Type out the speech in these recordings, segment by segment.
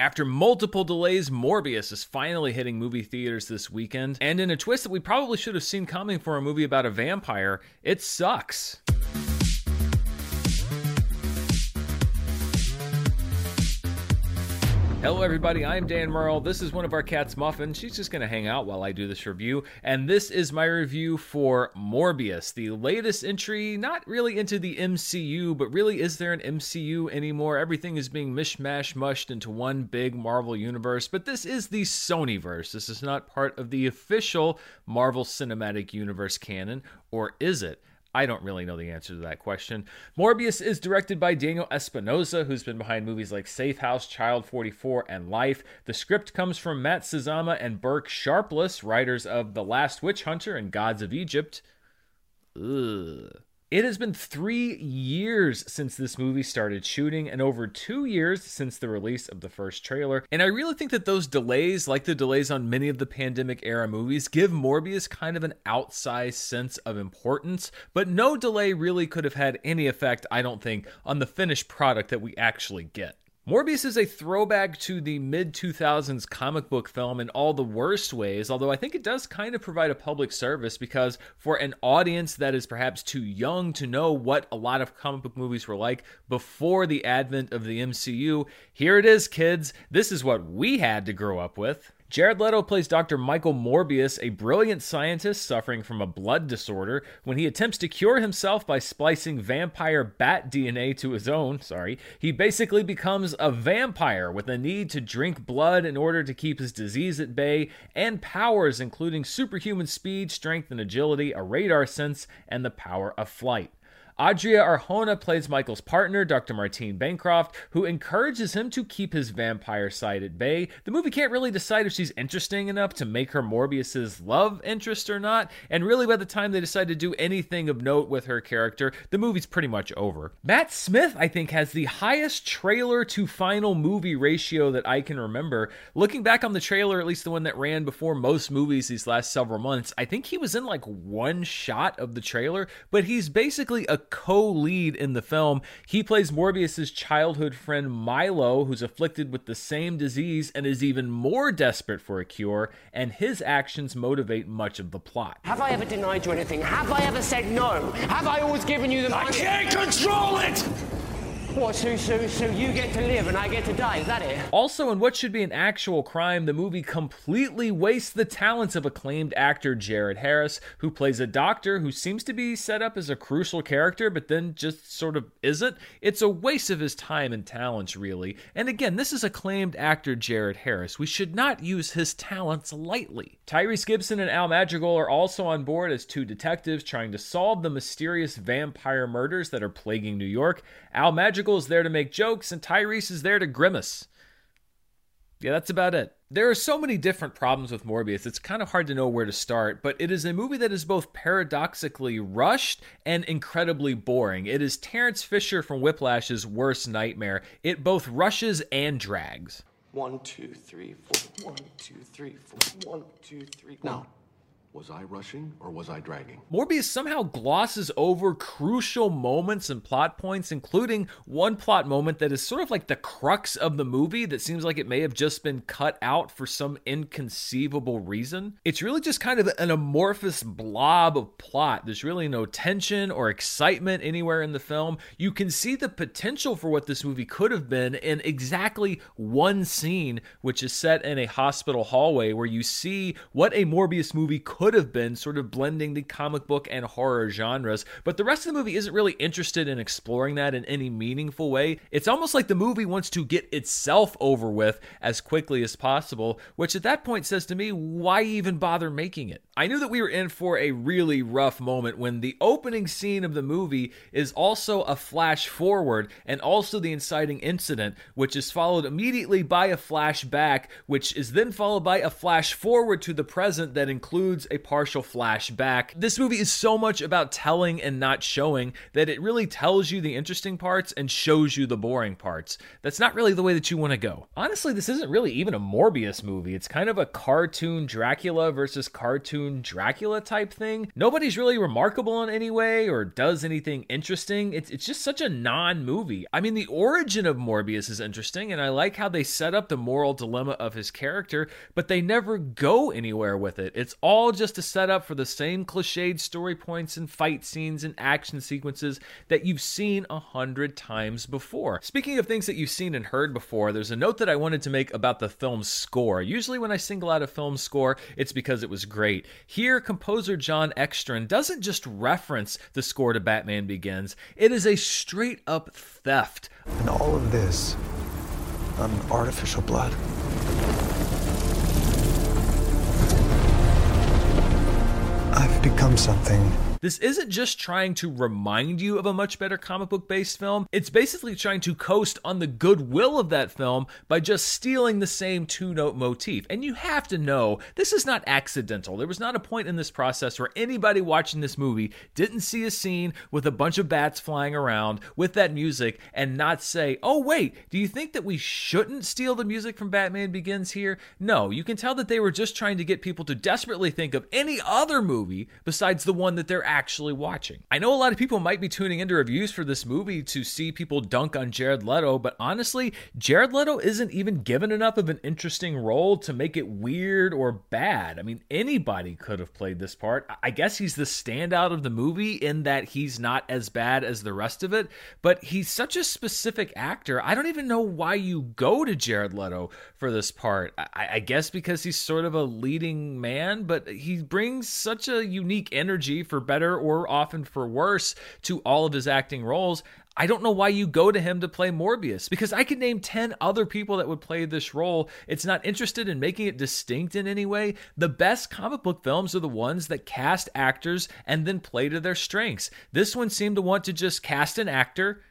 After multiple delays, Morbius is finally hitting movie theaters this weekend, and in a twist that we probably should have seen coming for a movie about a vampire, it sucks. Hello, everybody. I'm Dan Murrell. This is one of our cats, Muffin. She's just going to hang out while I do this review. And this is my review for Morbius, the latest entry, not really into the MCU, but really, is there an MCU anymore? Everything is being mishmash mushed into one big Marvel universe. But this is the Sonyverse. This is not part of the official Marvel Cinematic Universe canon, or is it? I don't really know the answer to that question. Morbius is directed by Daniel Espinosa, who's been behind movies like Safe House, Child 44, and Life. The script comes from Matt Sazama and Burk Sharpless, writers of The Last Witch Hunter and Gods of Egypt. Ugh. It has been three years since this movie started shooting, and over two years since the release of the first trailer. And I really think that those delays, like the delays on many of the pandemic era movies, give Morbius kind of an outsized sense of importance. But no delay really could have had any effect, I don't think, on the finished product that we actually get. Morbius is a throwback to the mid 2000s comic book film in all the worst ways, although I think it does kind of provide a public service because for an audience that is perhaps too young to know what a lot of comic book movies were like before the advent of the MCU, here it is, kids. This is what we had to grow up with. Jared Leto plays Dr. Michael Morbius, a brilliant scientist suffering from a blood disorder. When he attempts to cure himself by splicing vampire bat DNA to his own, sorry, he basically becomes a vampire with a need to drink blood in order to keep his disease at bay, and powers including superhuman speed, strength, and agility, a radar sense, and the power of flight. Adria Arjona plays Michael's partner, Dr. Martine Bancroft, who encourages him to keep his vampire side at bay. The movie can't really decide if she's interesting enough to make her Morbius's love interest or not, and really by the time they decide to do anything of note with her character, the movie's pretty much over. Matt Smith, I think, has the highest trailer to final movie ratio that I can remember. Looking back on the trailer, at least the one that ran before most movies these last several months, I think he was in like one shot of the trailer, but he's basically a co lead in the film. He plays Morbius's childhood friend Milo, who's afflicted with the same disease and is even more desperate for a cure, and his actions motivate much of the plot. Have I ever denied you anything? Have I ever said no? Have I always given you the money? I can't control it! What, so, so, so you get to live and I get to die, is that it? Also, in what should be an actual crime, the movie completely wastes the talents of acclaimed actor Jared Harris, who plays a doctor who seems to be set up as a crucial character, but then just sort of isn't. It's a waste of his time and talents, really. And again, this is acclaimed actor Jared Harris. We should not use his talents lightly. Tyrese Gibson and Al Madrigal are also on board as two detectives trying to solve the mysterious vampire murders that are plaguing New York. Al Madrigal is there to make jokes, and Tyrese is there to grimace. Yeah, that's about it. There are so many different problems with Morbius, it's kind of hard to know where to start, but it is a movie that is both paradoxically rushed and incredibly boring. It is Terence Fletcher from Whiplash's worst nightmare. It both rushes and drags. One, two, three, four. One, two, three, four. One, two, three. Now, was I rushing or was I dragging? Morbius somehow glosses over crucial moments and plot points, including one plot moment that is sort of like the crux of the movie that seems like it may have just been cut out for some inconceivable reason. It's really just kind of an amorphous blob of plot. There's really no tension or excitement anywhere in the film. You can see the potential for what this movie could have been in exactly one scene, which is set in a hospital hallway where you see what a Morbius movie could could have been sort of blending the comic book and horror genres, but the rest of the movie isn't really interested in exploring that in any meaningful way. It's almost like the movie wants to get itself over with as quickly as possible, which at that point says to me, why even bother making it? I knew that we were in for a really rough moment when the opening scene of the movie is also a flash forward and also the inciting incident, which is followed immediately by a flashback, which is then followed by a flash forward to the present that includes a partial flashback. This movie is so much about telling and not showing that it really tells you the interesting parts and shows you the boring parts. That's not really the way that you want to go. Honestly, this isn't really even a Morbius movie. It's kind of a cartoon Dracula versus cartoon Dracula type thing. Nobody's really remarkable in any way or does anything interesting. It's, it's just such a non movie. I mean, the origin of Morbius is interesting, and I like how they set up the moral dilemma of his character, but they never go anywhere with it. It's all just a setup for the same cliched story points and fight scenes and action sequences that you've seen a hundred times before. Speaking of things that you've seen and heard before, there's a note that I wanted to make about the film's score. Usually, when I single out a film score, it's because it was great. Here, composer Jon Ekstrand doesn't just reference the score to Batman Begins, it is a straight up theft. And all of this on artificial blood. Become something this isn't just trying to remind you of a much better comic book based film, it's basically trying to coast on the goodwill of that film by just stealing the same two note motif. And you have to know this is not accidental. There was not a point in this process where anybody watching this movie didn't see a scene with a bunch of bats flying around with that music and not say, oh, wait, do you think that we shouldn't steal the music from Batman Begins here? No, you can tell that they were just trying to get people to desperately think of any other movie besides the one that they're actually watching. I know a lot of people might be tuning into reviews for this movie to see people dunk on Jared Leto, but honestly, Jared Leto isn't even given enough of an interesting role to make it weird or bad. I mean, anybody could have played this part. I guess he's the standout of the movie in that he's not as bad as the rest of it, but he's such a specific actor. I don't even know why you go to Jared Leto for this part. I, I guess because he's sort of a leading man, but he brings such a unique energy for better better or often for worse to all of his acting roles. I don't know why you go to him to play Morbius because I could name 10 other people that would play this role. It's not interested in making it distinct in any way. The best comic book films are the ones that cast actors and then play to their strengths. This one seemed to want to just cast an actor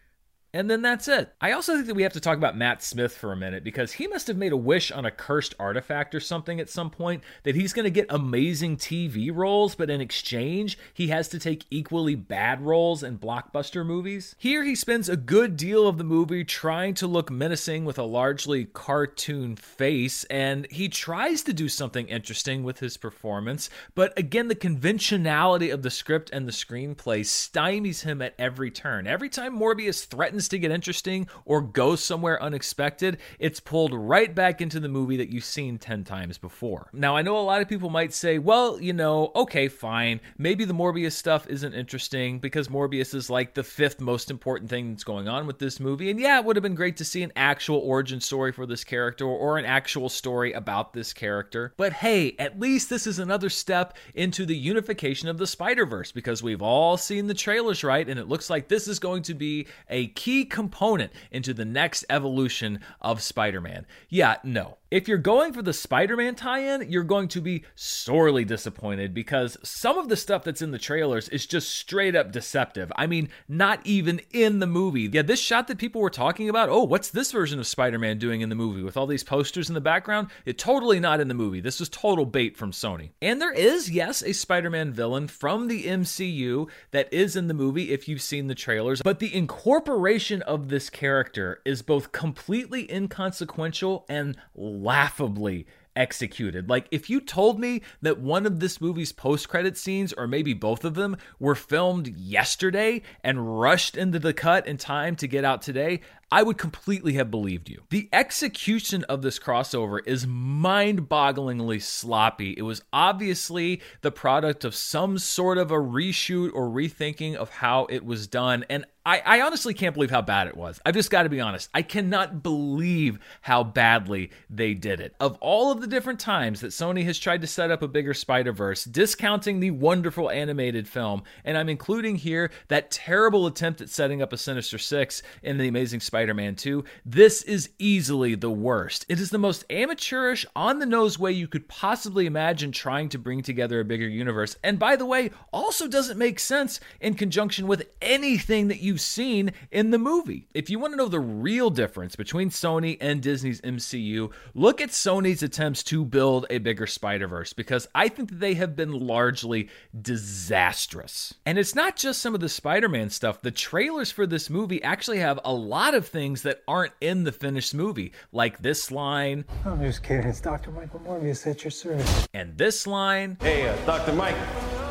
and then that's it. I also think that we have to talk about Matt Smith for a minute because he must have made a wish on a cursed artifact or something at some point that he's going to get amazing TV roles, but in exchange, he has to take equally bad roles in blockbuster movies. Here, he spends a good deal of the movie trying to look menacing with a largely cartoon face, and he tries to do something interesting with his performance, but again, the conventionality of the script and the screenplay stymies him at every turn. Every time Morbius threatens to get interesting or goes somewhere unexpected, it's pulled right back into the movie that you've seen 10 times before. Now, I know a lot of people might say, well, you know, okay, fine. Maybe the Morbius stuff isn't interesting because Morbius is like the fifth most important thing that's going on with this movie. And yeah, it would have been great to see an actual origin story for this character or an actual story about this character. But hey, at least this is another step into the unification of the Spider Verse because we've all seen the trailers, right? And it looks like this is going to be a key key component into the next evolution of Spider Man. Yeah, no. If you're going for the Spider Man tie in, you're going to be sorely disappointed because some of the stuff that's in the trailers is just straight up deceptive. I mean, not even in the movie. Yeah, this shot that people were talking about, oh, what's this version of Spider Man doing in the movie with all these posters in the background? It totally not in the movie. This was total bait from Sony. And there is, yes, a Spider Man villain from the MCU that is in the movie if you've seen the trailers, but the incorporation of this character is both completely inconsequential and laughably executed. Like if you told me that one of this movie's post-credit scenes or maybe both of them were filmed yesterday and rushed into the cut in time to get out today, I would completely have believed you. The execution of this crossover is mind bogglingly sloppy. It was obviously the product of some sort of a reshoot or rethinking of how it was done. And I, I honestly can't believe how bad it was. I've just got to be honest. I cannot believe how badly they did it. Of all of the different times that Sony has tried to set up a bigger Spider Verse, discounting the wonderful animated film, and I'm including here that terrible attempt at setting up a Sinister Six in The Amazing Spider Man 2, this is easily the worst. It is the most amateurish, on the nose way you could possibly imagine trying to bring together a bigger universe. And by the way, also doesn't make sense in conjunction with anything that you you've seen in the movie. If you want to know the real difference between Sony and Disney's MCU, look at Sony's attempts to build a bigger Spider Verse because I think that they have been largely disastrous. And it's not just some of the Spider Man stuff, the trailers for this movie actually have a lot of things that aren't in the finished movie, like this line. I'm just kidding. It's Dr. Michael Morbius at your service. And this line. Hey, uh, Dr. Mike,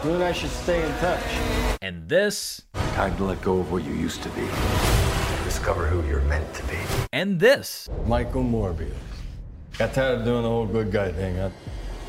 you and I should stay in touch. And this. Time to let go of what you used to be. Discover who you're meant to be. And this. Michael Morbius. Got tired of doing the whole good guy thing, huh?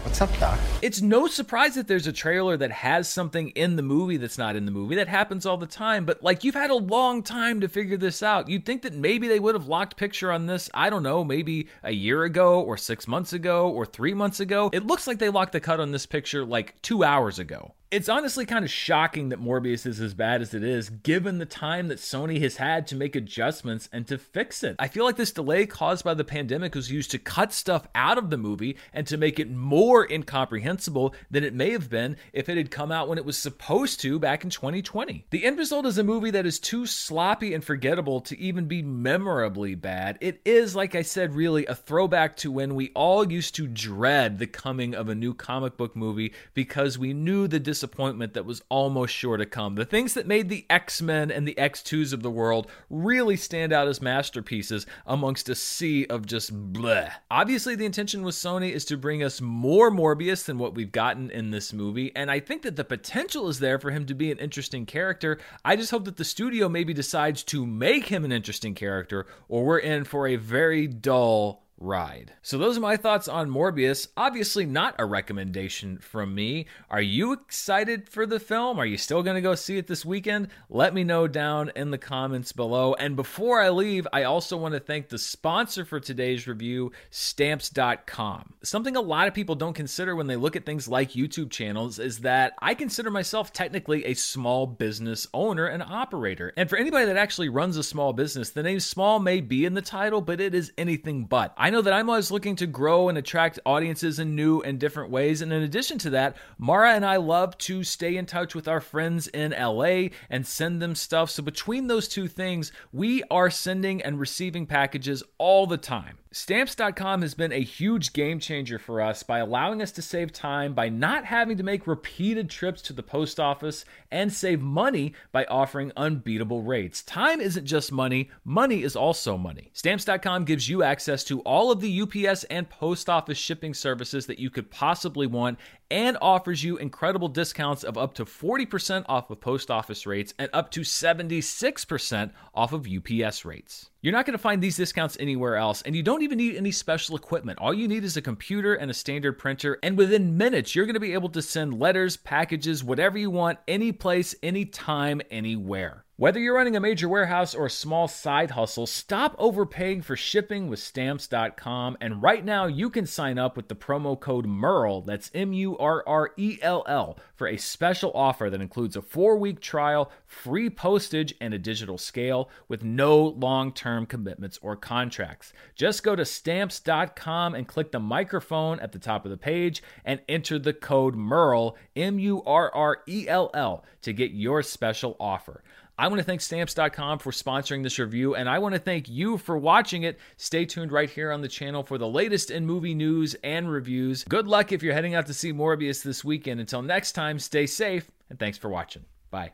What's up, Doc? It's no surprise that there's a trailer that has something in the movie that's not in the movie. That happens all the time, but like you've had a long time to figure this out. You'd think that maybe they would have locked picture on this, I don't know, maybe a year ago or six months ago or three months ago. It looks like they locked the cut on this picture like two hours ago. It's honestly kind of shocking that Morbius is as bad as it is, given the time that Sony has had to make adjustments and to fix it. I feel like this delay caused by the pandemic was used to cut stuff out of the movie and to make it more incomprehensible than it may have been if it had come out when it was supposed to back in 2020. The end result is a movie that is too sloppy and forgettable to even be memorably bad. It is, like I said, really a throwback to when we all used to dread the coming of a new comic book movie because we knew the disappointment that was almost sure to come. The things that made the X Men and the X2s of the world really stand out as masterpieces amongst a sea of just bleh. Obviously, the intention with Sony is to bring us more Morbius than what we've gotten in this movie, and I think that the potential is there for him to be an interesting character. I just hope that the studio maybe decides to make him an interesting character, or we're in for a very dull ride. So those are my thoughts on Morbius. Obviously not a recommendation from me. Are you excited for the film? Are you still going to go see it this weekend? Let me know down in the comments below. And before I leave, I also want to thank the sponsor for today's review, stamps.com. Something a lot of people don't consider when they look at things like YouTube channels is that I consider myself technically a small business owner and operator. And for anybody that actually runs a small business, the name small may be in the title, but it is anything but. I know that I'm always looking to grow and attract audiences in new and different ways. And in addition to that, Mara and I love to stay in touch with our friends in LA and send them stuff. So between those two things, we are sending and receiving packages all the time. Stamps.com has been a huge game changer for us by allowing us to save time by not having to make repeated trips to the post office and save money by offering unbeatable rates. Time isn't just money, money is also money. Stamps.com gives you access to all of the UPS and post office shipping services that you could possibly want and offers you incredible discounts of up to 40% off of post office rates and up to 76% off of UPS rates. You're not going to find these discounts anywhere else, and you don't even need any special equipment. All you need is a computer and a standard printer, and within minutes, you're going to be able to send letters, packages, whatever you want, any place, anytime, anywhere. Whether you're running a major warehouse or a small side hustle, stop overpaying for shipping with stamps.com. And right now, you can sign up with the promo code MURRELL, that's M U R R E L L, for a special offer that includes a four week trial, free postage, and a digital scale with no long term commitments or contracts. Just go to stamps.com and click the microphone at the top of the page and enter the code MURRELL, M U R R E L L, to get your special offer. I want to thank stamps.com for sponsoring this review, and I want to thank you for watching it. Stay tuned right here on the channel for the latest in movie news and reviews. Good luck if you're heading out to see Morbius this weekend. Until next time, stay safe, and thanks for watching. Bye.